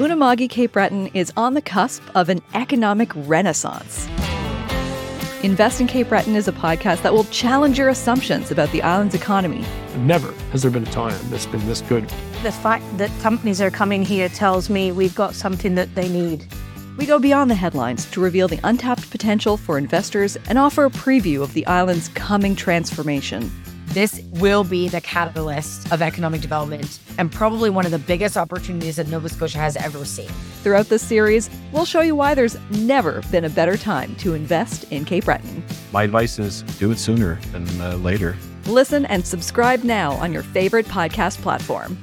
Unama'ki Cape Breton is on the cusp of an economic renaissance. Invest in Cape Breton is a podcast that will challenge your assumptions about the island's economy. Never has there been a time that's been this good. The fact that companies are coming here tells me we've got something that they need. We go beyond the headlines to reveal the untapped potential for investors and offer a preview of the island's coming transformation. This will be the catalyst of economic development and probably one of the biggest opportunities that Nova Scotia has ever seen. Throughout this series, we'll show you why there's never been a better time to invest in Cape Breton. My advice is do it sooner than uh, later. Listen and subscribe now on your favorite podcast platform.